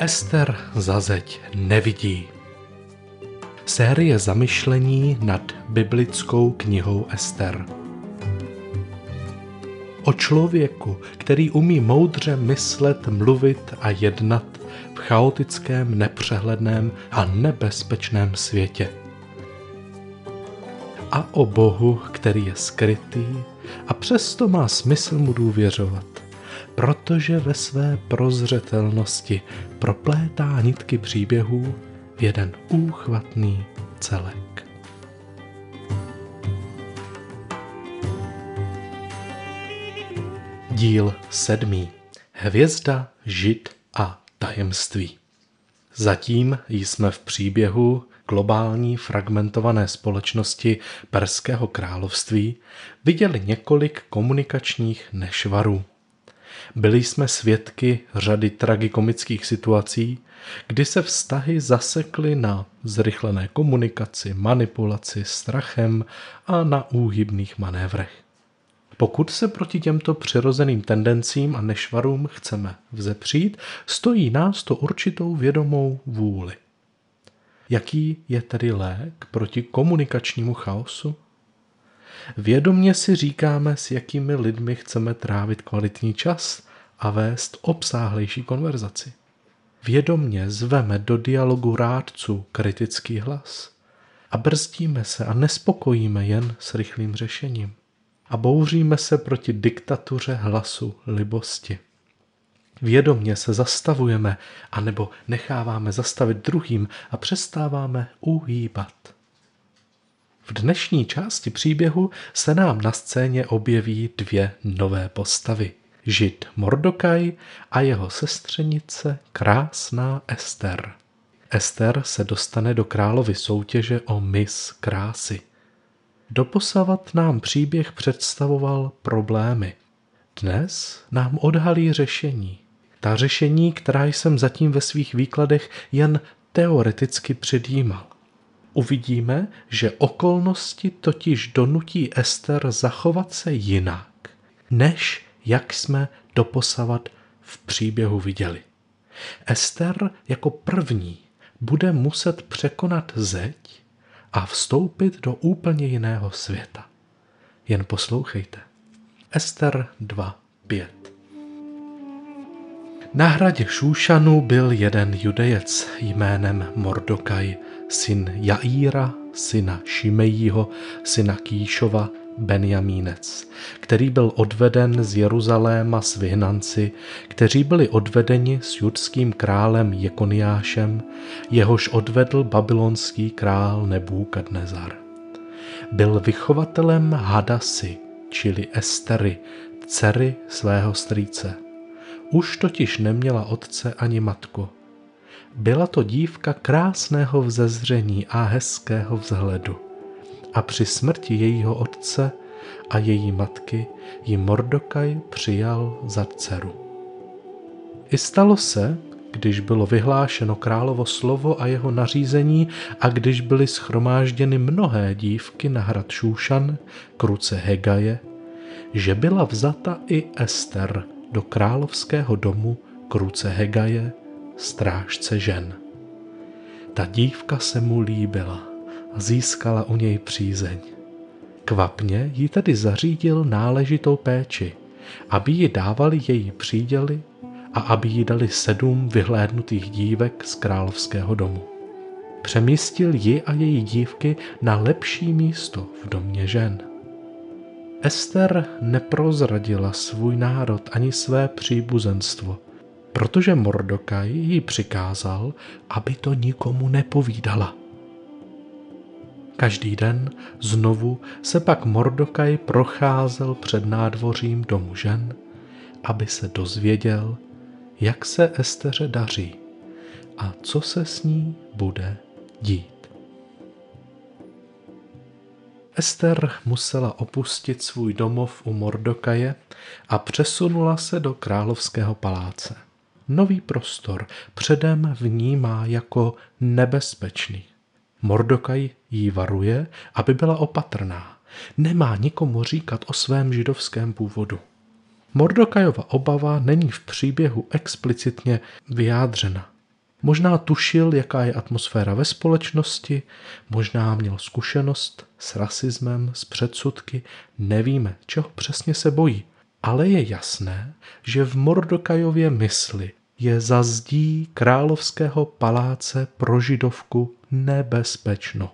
Ester za zeď nevidí. Série zamyšlení nad biblickou knihou Ester. O člověku, který umí moudře myslet, mluvit a jednat v chaotickém, nepřehledném a nebezpečném světě. A o Bohu, který je skrytý a přesto má smysl mu důvěřovat protože ve své prozřetelnosti proplétá nitky příběhů v jeden úchvatný celek. Díl sedmý. Hvězda, žid a tajemství. Zatím jsme v příběhu globální fragmentované společnosti Perského království viděli několik komunikačních nešvarů. Byli jsme svědky řady tragikomických situací, kdy se vztahy zasekly na zrychlené komunikaci, manipulaci, strachem a na úhybných manévrech. Pokud se proti těmto přirozeným tendencím a nešvarům chceme vzepřít, stojí nás to určitou vědomou vůli. Jaký je tedy lék proti komunikačnímu chaosu? Vědomně si říkáme, s jakými lidmi chceme trávit kvalitní čas a vést obsáhlejší konverzaci. Vědomně zveme do dialogu rádců kritický hlas a brzdíme se a nespokojíme jen s rychlým řešením a bouříme se proti diktatuře hlasu libosti. Vědomně se zastavujeme anebo necháváme zastavit druhým a přestáváme uhýbat. V dnešní části příběhu se nám na scéně objeví dvě nové postavy. Žid Mordokaj a jeho sestřenice krásná Ester. Ester se dostane do královy soutěže o mis krásy. Doposavat nám příběh představoval problémy. Dnes nám odhalí řešení. Ta řešení, která jsem zatím ve svých výkladech jen teoreticky předjímal. Uvidíme, že okolnosti totiž donutí Ester zachovat se jinak, než jak jsme doposavat v příběhu viděli. Ester jako první bude muset překonat zeď a vstoupit do úplně jiného světa. Jen poslouchejte. Ester 2.5 Na hradě Šúšanu byl jeden judejec jménem Mordokaj, syn Jaíra, syna Šimejího, syna Kýšova, Benjamínec, který byl odveden z Jeruzaléma s vyhnanci, kteří byli odvedeni s judským králem Jekoniášem, jehož odvedl babylonský král Nebúkadnezar. Byl vychovatelem Hadasy, čili Estery, dcery svého strýce. Už totiž neměla otce ani matku. Byla to dívka krásného vzezření a hezkého vzhledu a při smrti jejího otce a její matky ji Mordokaj přijal za dceru. I stalo se, když bylo vyhlášeno královo slovo a jeho nařízení a když byly schromážděny mnohé dívky na hrad Šúšan, kruce Hegaje, že byla vzata i Ester do královského domu kruce Hegaje, strážce žen. Ta dívka se mu líbila a získala u něj přízeň. Kvapně jí tedy zařídil náležitou péči, aby ji dávali její příděly a aby jí dali sedm vyhlédnutých dívek z královského domu. Přemístil ji a její dívky na lepší místo v domě žen. Ester neprozradila svůj národ ani své příbuzenstvo, protože Mordokaj jí přikázal, aby to nikomu nepovídala. Každý den znovu se pak Mordokaj procházel před nádvořím domu žen, aby se dozvěděl, jak se Esteře daří a co se s ní bude dít. Ester musela opustit svůj domov u Mordokaje a přesunula se do královského paláce. Nový prostor předem vnímá jako nebezpečný. Mordokaj jí varuje, aby byla opatrná. Nemá nikomu říkat o svém židovském původu. Mordokajova obava není v příběhu explicitně vyjádřena, Možná tušil, jaká je atmosféra ve společnosti, možná měl zkušenost s rasismem, s předsudky, nevíme, čeho přesně se bojí. Ale je jasné, že v Mordokajově mysli je za zdí královského paláce pro židovku nebezpečno.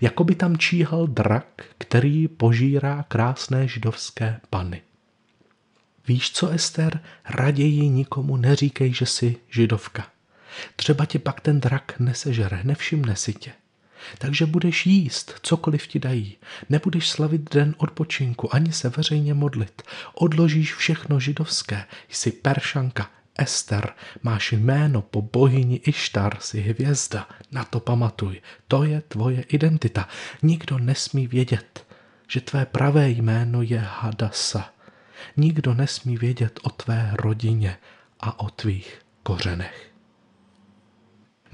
Jako by tam číhal drak, který požírá krásné židovské pany. Víš co, Ester, raději nikomu neříkej, že jsi židovka. Třeba tě pak ten drak nesežere, nevšimne si tě. Takže budeš jíst, cokoliv ti dají. Nebudeš slavit den odpočinku, ani se veřejně modlit. Odložíš všechno židovské. Jsi peršanka, Ester, máš jméno po bohyni Ištar, jsi hvězda. Na to pamatuj. To je tvoje identita. Nikdo nesmí vědět, že tvé pravé jméno je Hadasa. Nikdo nesmí vědět o tvé rodině a o tvých kořenech.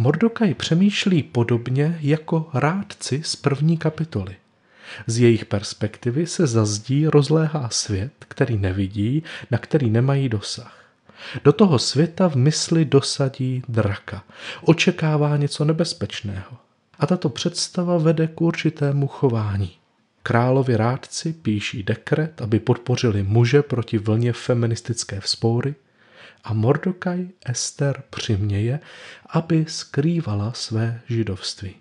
Mordokaj přemýšlí podobně jako rádci z první kapitoly. Z jejich perspektivy se zazdí rozléhá svět, který nevidí, na který nemají dosah. Do toho světa v mysli dosadí draka. Očekává něco nebezpečného. A tato představa vede k určitému chování. Královi rádci píší dekret, aby podpořili muže proti vlně feministické vzpoury a Mordokaj Ester přiměje, aby skrývala své židovství.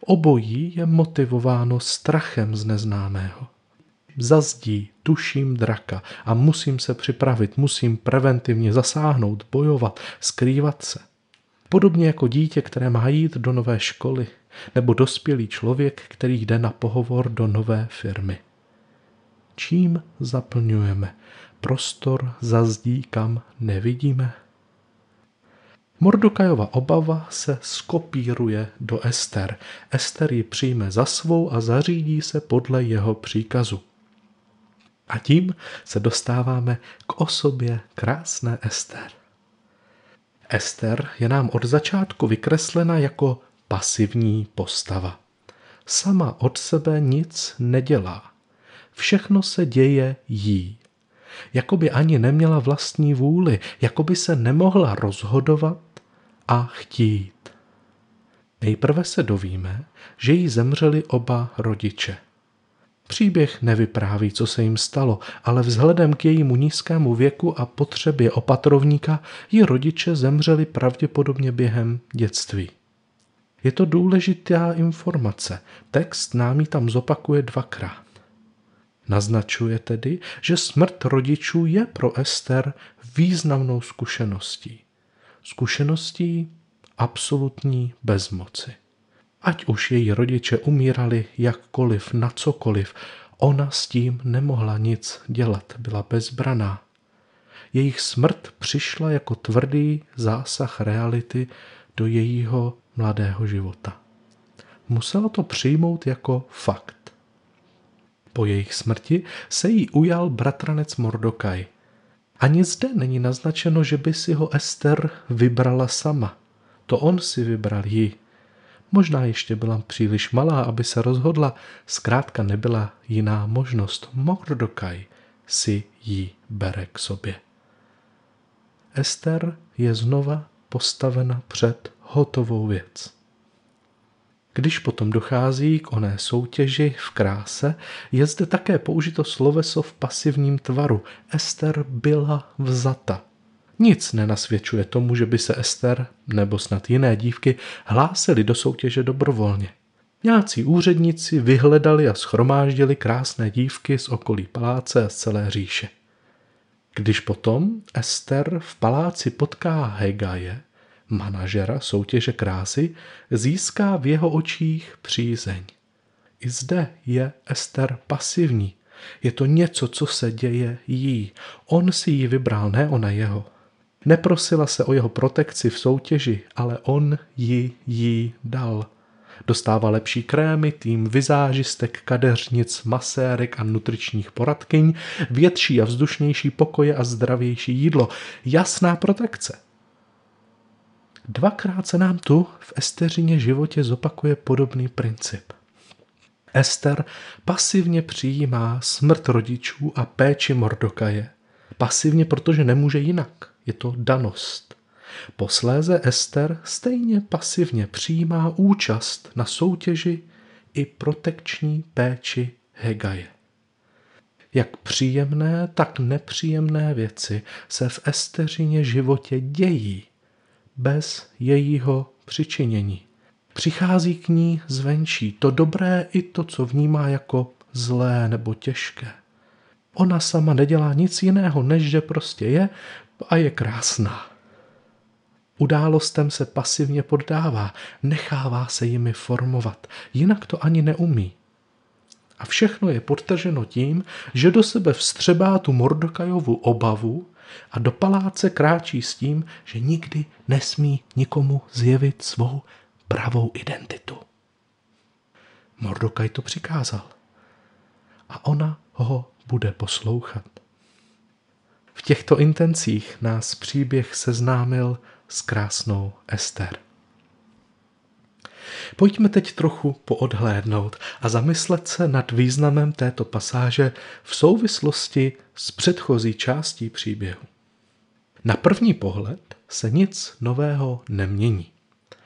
Obojí je motivováno strachem z neznámého. Zazdí, tuším draka a musím se připravit, musím preventivně zasáhnout, bojovat, skrývat se. Podobně jako dítě, které má jít do nové školy, nebo dospělý člověk, který jde na pohovor do nové firmy. Čím zaplňujeme prostor za zdí, kam nevidíme? Mordokajova obava se skopíruje do Ester. Ester ji přijme za svou a zařídí se podle jeho příkazu. A tím se dostáváme k osobě krásné Ester. Ester je nám od začátku vykreslena jako pasivní postava. Sama od sebe nic nedělá. Všechno se děje jí. Jakoby ani neměla vlastní vůli, jakoby se nemohla rozhodovat a chtít. Nejprve se dovíme, že jí zemřeli oba rodiče. Příběh nevypráví, co se jim stalo, ale vzhledem k jejímu nízkému věku a potřebě opatrovníka ji rodiče zemřeli pravděpodobně během dětství. Je to důležitá informace. Text nám ji tam zopakuje dvakrát. Naznačuje tedy, že smrt rodičů je pro Ester významnou zkušeností. Zkušeností absolutní bezmoci. Ať už její rodiče umírali jakkoliv, na cokoliv, ona s tím nemohla nic dělat, byla bezbraná. Jejich smrt přišla jako tvrdý zásah reality do jejího mladého života. Musela to přijmout jako fakt. Po jejich smrti se jí ujal bratranec Mordokaj. Ani zde není naznačeno, že by si ho Ester vybrala sama. To on si vybral ji. Možná ještě byla příliš malá, aby se rozhodla, zkrátka nebyla jiná možnost. Mordokaj si ji bere k sobě. Ester je znova postavena před hotovou věc. Když potom dochází k oné soutěži v kráse, je zde také použito sloveso v pasivním tvaru. Ester byla vzata. Nic nenasvědčuje tomu, že by se Ester nebo snad jiné dívky hlásily do soutěže dobrovolně. Nějací úředníci vyhledali a schromáždili krásné dívky z okolí paláce a z celé říše. Když potom Ester v paláci potká Hegaje, manažera soutěže krásy, získá v jeho očích přízeň. I zde je Ester pasivní. Je to něco, co se děje jí. On si ji vybral, ne ona jeho. Neprosila se o jeho protekci v soutěži, ale on ji jí dal. Dostává lepší krémy, tým vizážistek, kadeřnic, masérek a nutričních poradkyň, větší a vzdušnější pokoje a zdravější jídlo. Jasná protekce. Dvakrát se nám tu v Esteřině životě zopakuje podobný princip. Ester pasivně přijímá smrt rodičů a péči Mordokaje. Pasivně, protože nemůže jinak. Je to danost. Posléze Ester stejně pasivně přijímá účast na soutěži i protekční péči Hegaje. Jak příjemné, tak nepříjemné věci se v Esteřině životě dějí bez jejího přičinění. Přichází k ní zvenčí to dobré i to, co vnímá jako zlé nebo těžké. Ona sama nedělá nic jiného, než že prostě je a je krásná. Událostem se pasivně poddává, nechává se jimi formovat, jinak to ani neumí. A všechno je podtrženo tím, že do sebe vstřebá tu Mordokajovu obavu a do paláce kráčí s tím, že nikdy nesmí nikomu zjevit svou pravou identitu. Mordokaj to přikázal. A ona ho bude poslouchat. V těchto intencích nás příběh seznámil s krásnou Ester. Pojďme teď trochu poodhlédnout a zamyslet se nad významem této pasáže v souvislosti s předchozí částí příběhu. Na první pohled se nic nového nemění.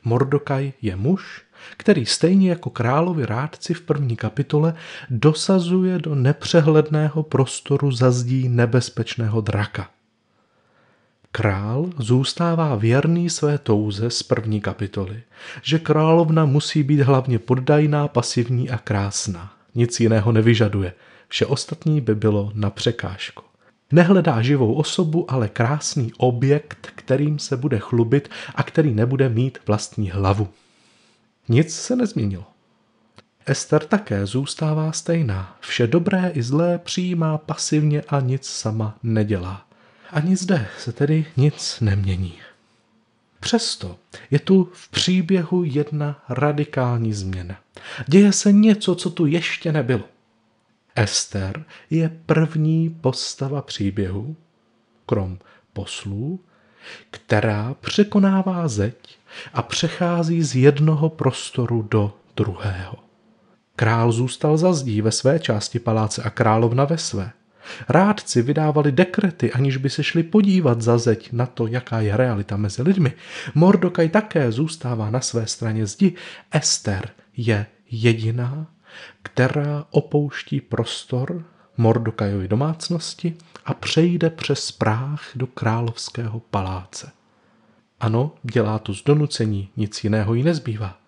Mordokaj je muž, který stejně jako královi rádci v první kapitole dosazuje do nepřehledného prostoru zazdí nebezpečného draka. Král zůstává věrný své touze z první kapitoly, že královna musí být hlavně poddajná, pasivní a krásná. Nic jiného nevyžaduje. Vše ostatní by bylo na překážku. Nehledá živou osobu, ale krásný objekt, kterým se bude chlubit a který nebude mít vlastní hlavu. Nic se nezměnilo. Ester také zůstává stejná. Vše dobré i zlé přijímá pasivně a nic sama nedělá. Ani zde se tedy nic nemění. Přesto je tu v příběhu jedna radikální změna. Děje se něco, co tu ještě nebylo. Ester je první postava příběhu, krom poslů, která překonává zeď a přechází z jednoho prostoru do druhého. Král zůstal za zdí ve své části paláce a královna ve své. Rádci vydávali dekrety, aniž by se šli podívat za zeď na to, jaká je realita mezi lidmi. Mordokaj také zůstává na své straně zdi. Ester je jediná, která opouští prostor Mordokajovy domácnosti a přejde přes práh do královského paláce. Ano, dělá to z donucení, nic jiného jí nezbývá.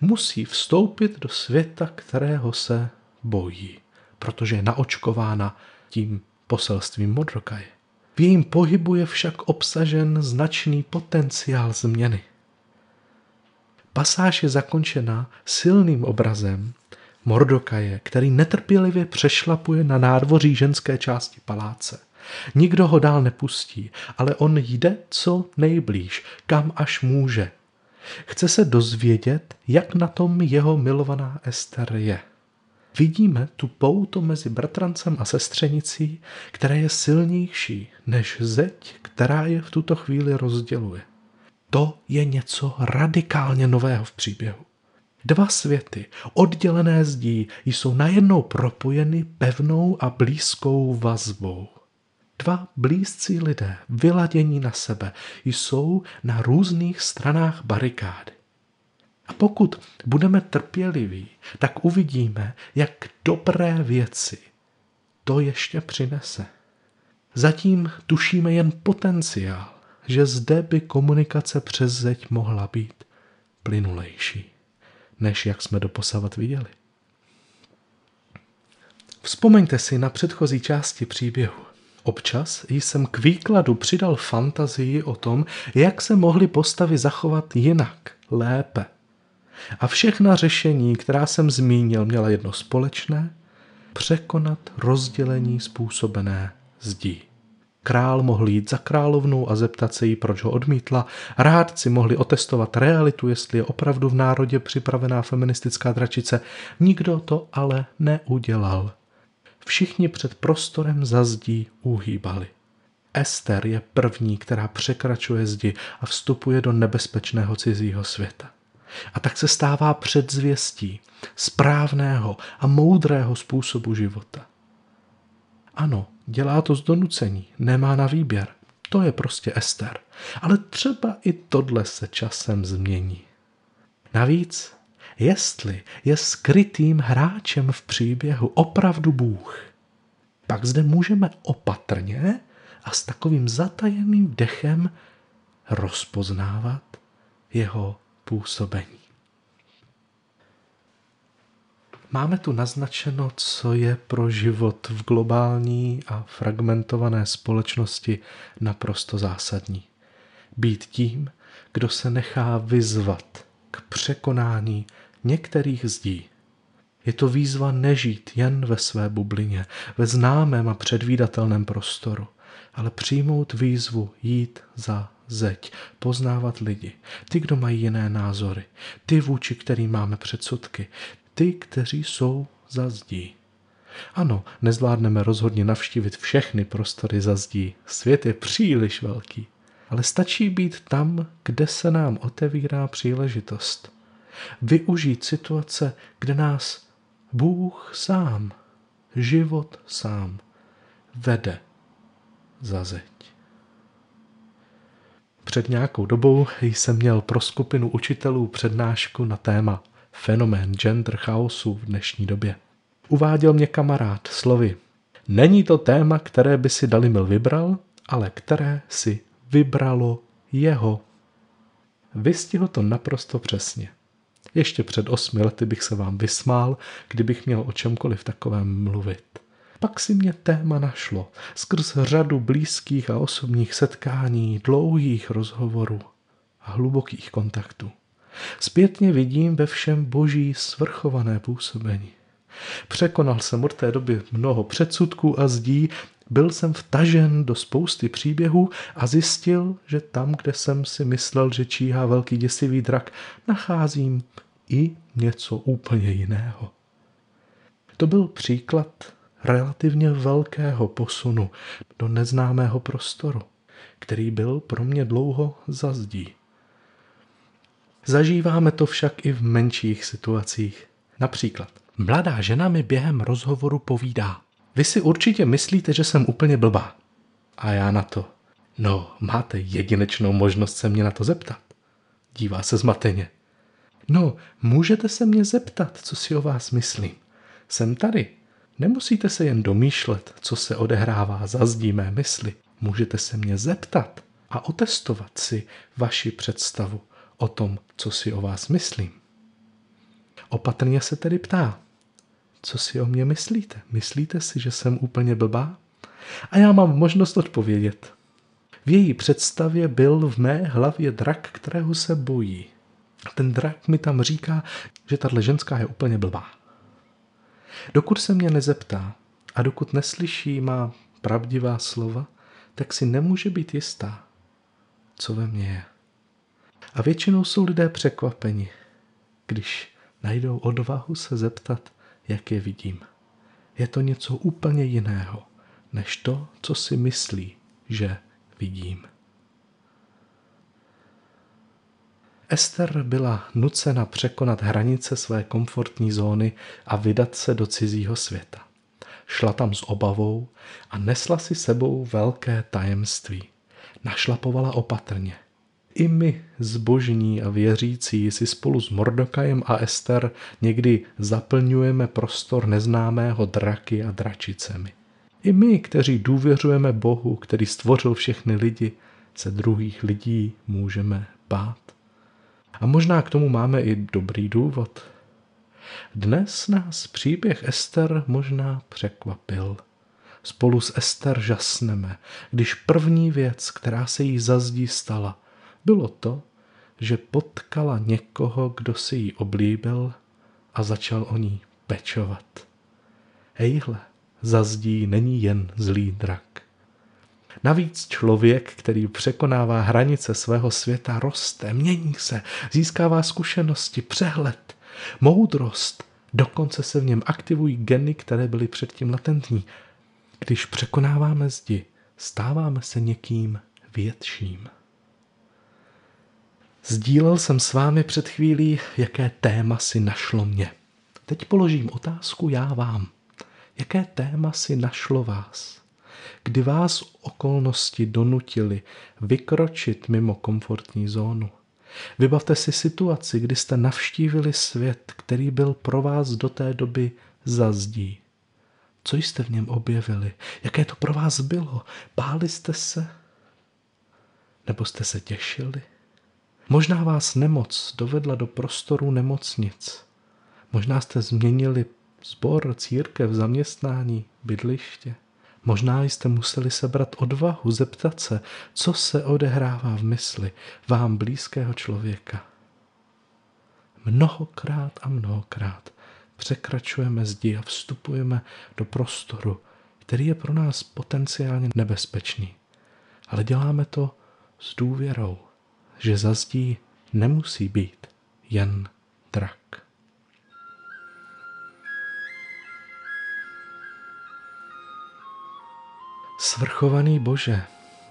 Musí vstoupit do světa, kterého se bojí, protože je naočkována tím poselstvím Modrokaje. V jejím pohybu je však obsažen značný potenciál změny. Pasáž je zakončena silným obrazem Mordokaje, který netrpělivě přešlapuje na nádvoří ženské části paláce. Nikdo ho dál nepustí, ale on jde co nejblíž, kam až může. Chce se dozvědět, jak na tom jeho milovaná Ester je. Vidíme tu pouto mezi bratrancem a sestřenicí, které je silnější než zeď, která je v tuto chvíli rozděluje. To je něco radikálně nového v příběhu. Dva světy, oddělené zdí, jsou najednou propojeny pevnou a blízkou vazbou. Dva blízcí lidé, vyladění na sebe, jsou na různých stranách barikády. A pokud budeme trpěliví, tak uvidíme, jak dobré věci to ještě přinese. Zatím tušíme jen potenciál, že zde by komunikace přes zeď mohla být plynulejší, než jak jsme doposavat viděli. Vzpomeňte si na předchozí části příběhu. Občas jsem k výkladu přidal fantazii o tom, jak se mohly postavy zachovat jinak, lépe. A všechna řešení, která jsem zmínil, měla jedno společné překonat rozdělení způsobené zdí. Král mohl jít za královnou a zeptat se jí, proč ho odmítla. Rádci mohli otestovat realitu, jestli je opravdu v národě připravená feministická dračice. Nikdo to ale neudělal. Všichni před prostorem za zdí uhýbali. Ester je první, která překračuje zdi a vstupuje do nebezpečného cizího světa. A tak se stává předzvěstí správného a moudrého způsobu života. Ano, dělá to z donucení, nemá na výběr. To je prostě Ester. Ale třeba i tohle se časem změní. Navíc, jestli je skrytým hráčem v příběhu opravdu Bůh, pak zde můžeme opatrně a s takovým zatajeným dechem rozpoznávat jeho působení. Máme tu naznačeno, co je pro život v globální a fragmentované společnosti naprosto zásadní. Být tím, kdo se nechá vyzvat k překonání některých zdí. Je to výzva nežít jen ve své bublině, ve známém a předvídatelném prostoru, ale přijmout výzvu jít za zeď, poznávat lidi, ty, kdo mají jiné názory, ty, vůči kterým máme předsudky, ty, kteří jsou za zdí. Ano, nezvládneme rozhodně navštívit všechny prostory za zdí. Svět je příliš velký. Ale stačí být tam, kde se nám otevírá příležitost. Využít situace, kde nás Bůh sám, život sám, vede za zeď. Před nějakou dobou jsem měl pro skupinu učitelů přednášku na téma fenomén gender chaosu v dnešní době. Uváděl mě kamarád slovy. Není to téma, které by si Dalimil vybral, ale které si vybralo jeho. Vystihl to naprosto přesně. Ještě před osmi lety bych se vám vysmál, kdybych měl o čemkoliv takovém mluvit. Pak si mě téma našlo skrz řadu blízkých a osobních setkání, dlouhých rozhovorů a hlubokých kontaktů. Zpětně vidím ve všem boží svrchované působení. Překonal jsem od té doby mnoho předsudků a zdí, byl jsem vtažen do spousty příběhů a zjistil, že tam, kde jsem si myslel, že číhá velký děsivý drak, nacházím i něco úplně jiného. To byl příklad relativně velkého posunu do neznámého prostoru, který byl pro mě dlouho za zdí. Zažíváme to však i v menších situacích. Například, mladá žena mi během rozhovoru povídá, vy si určitě myslíte, že jsem úplně blbá. A já na to, no, máte jedinečnou možnost se mě na to zeptat. Dívá se zmateně. No, můžete se mě zeptat, co si o vás myslím. Jsem tady. Nemusíte se jen domýšlet, co se odehrává za zdí mé mysli. Můžete se mě zeptat a otestovat si vaši představu o tom, co si o vás myslím. Opatrně se tedy ptá, co si o mě myslíte? Myslíte si, že jsem úplně blbá? A já mám možnost odpovědět. V její představě byl v mé hlavě drak, kterého se bojí. Ten drak mi tam říká, že tahle ženská je úplně blbá. Dokud se mě nezeptá a dokud neslyší má pravdivá slova, tak si nemůže být jistá, co ve mně je. A většinou jsou lidé překvapeni, když najdou odvahu se zeptat, jak je vidím. Je to něco úplně jiného, než to, co si myslí, že vidím. Ester byla nucena překonat hranice své komfortní zóny a vydat se do cizího světa. Šla tam s obavou a nesla si sebou velké tajemství. Našlapovala opatrně – i my, zbožní a věřící, si spolu s Mordokajem a Ester někdy zaplňujeme prostor neznámého draky a dračicemi. I my, kteří důvěřujeme Bohu, který stvořil všechny lidi, se druhých lidí můžeme bát. A možná k tomu máme i dobrý důvod. Dnes nás příběh Ester možná překvapil. Spolu s Ester žasneme, když první věc, která se jí zazdí stala, bylo to, že potkala někoho, kdo si ji oblíbil a začal o ní pečovat. Hejhle, za zdí není jen zlý drak. Navíc člověk, který překonává hranice svého světa, roste, mění se, získává zkušenosti, přehled, moudrost, dokonce se v něm aktivují geny, které byly předtím latentní. Když překonáváme zdi, stáváme se někým větším. Sdílel jsem s vámi před chvílí, jaké téma si našlo mě. Teď položím otázku já vám. Jaké téma si našlo vás? Kdy vás okolnosti donutili vykročit mimo komfortní zónu. Vybavte si situaci, kdy jste navštívili svět, který byl pro vás do té doby zazdí. Co jste v něm objevili? Jaké to pro vás bylo? Báli jste se? Nebo jste se těšili? Možná vás nemoc dovedla do prostoru nemocnic. Možná jste změnili zbor, církev, zaměstnání, bydliště. Možná jste museli sebrat odvahu, zeptat se, co se odehrává v mysli vám blízkého člověka. Mnohokrát a mnohokrát překračujeme zdi a vstupujeme do prostoru, který je pro nás potenciálně nebezpečný. Ale děláme to s důvěrou, že za zdí nemusí být jen drak. Svrchovaný Bože,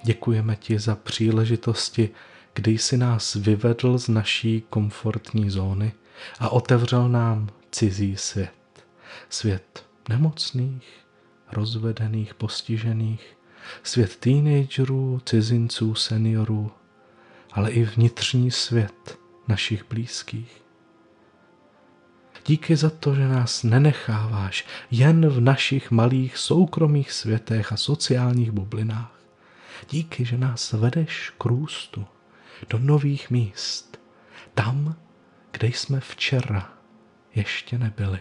děkujeme ti za příležitosti, kdy jsi nás vyvedl z naší komfortní zóny a otevřel nám cizí svět. Svět nemocných, rozvedených, postižených, svět teenagerů, cizinců, seniorů, ale i vnitřní svět našich blízkých. Díky za to, že nás nenecháváš jen v našich malých soukromých světech a sociálních bublinách. Díky, že nás vedeš k růstu do nových míst, tam, kde jsme včera ještě nebyli.